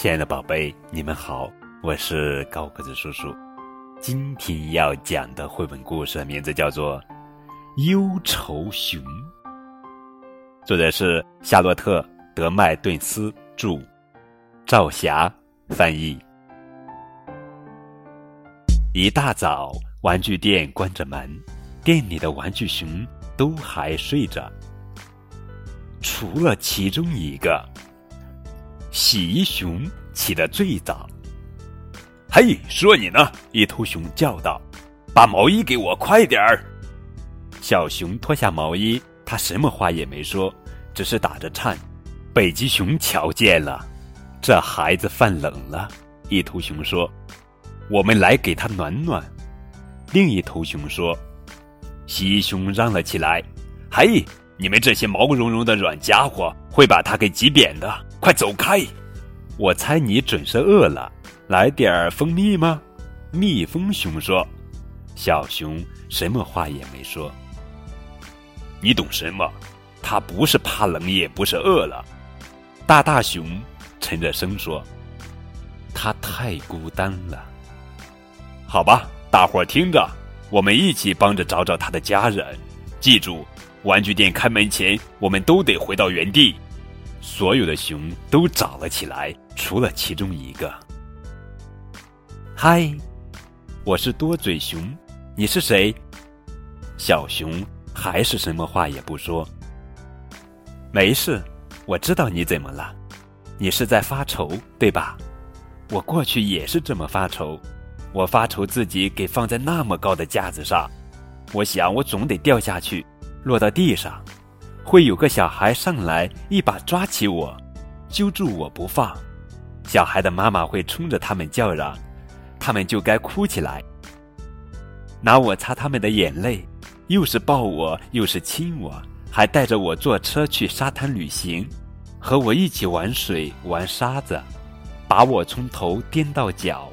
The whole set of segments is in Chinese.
亲爱的宝贝，你们好，我是高个子叔叔。今天要讲的绘本故事名字叫做《忧愁熊》，作者是夏洛特·德麦顿斯著，赵霞翻译。一大早，玩具店关着门，店里的玩具熊都还睡着，除了其中一个。洗衣熊起得最早。嘿，说你呢！一头熊叫道：“把毛衣给我，快点儿！”小熊脱下毛衣，他什么话也没说，只是打着颤。北极熊瞧见了，这孩子犯冷了。一头熊说：“我们来给他暖暖。”另一头熊说：“洗衣熊嚷了起来：‘嘿，你们这些毛茸茸的软家伙，会把他给挤扁的！’”快走开！我猜你准是饿了，来点儿蜂蜜吗？蜜蜂熊说。小熊什么话也没说。你懂什么？他不是怕冷，也不是饿了。大大熊沉着声说：“他太孤单了。”好吧，大伙儿听着，我们一起帮着找找他的家人。记住，玩具店开门前，我们都得回到原地。所有的熊都找了起来，除了其中一个。嗨，我是多嘴熊，你是谁？小熊还是什么话也不说。没事，我知道你怎么了，你是在发愁，对吧？我过去也是这么发愁，我发愁自己给放在那么高的架子上，我想我总得掉下去，落到地上。会有个小孩上来，一把抓起我，揪住我不放。小孩的妈妈会冲着他们叫嚷，他们就该哭起来，拿我擦他们的眼泪，又是抱我，又是亲我，还带着我坐车去沙滩旅行，和我一起玩水、玩沙子，把我从头颠到脚。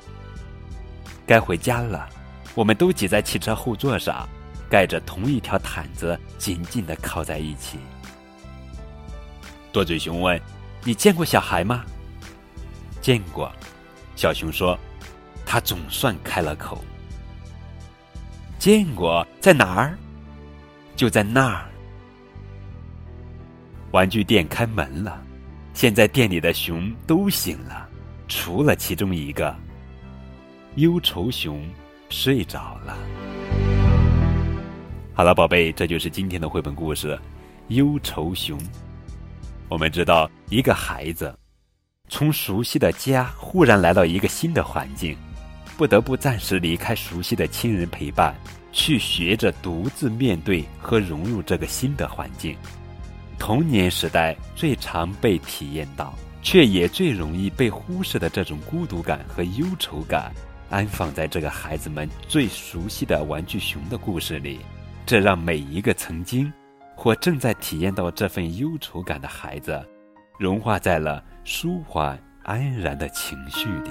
该回家了，我们都挤在汽车后座上。盖着同一条毯子，紧紧的靠在一起。多嘴熊问：“你见过小孩吗？”“见过。”小熊说：“他总算开了口。”“见过，在哪儿？”“就在那儿。”玩具店开门了，现在店里的熊都醒了，除了其中一个。忧愁熊睡着了。好了，宝贝，这就是今天的绘本故事《忧愁熊》。我们知道，一个孩子从熟悉的家忽然来到一个新的环境，不得不暂时离开熟悉的亲人陪伴，去学着独自面对和融入这个新的环境。童年时代最常被体验到，却也最容易被忽视的这种孤独感和忧愁感，安放在这个孩子们最熟悉的玩具熊的故事里。这让每一个曾经或正在体验到这份忧愁感的孩子，融化在了舒缓安然的情绪里。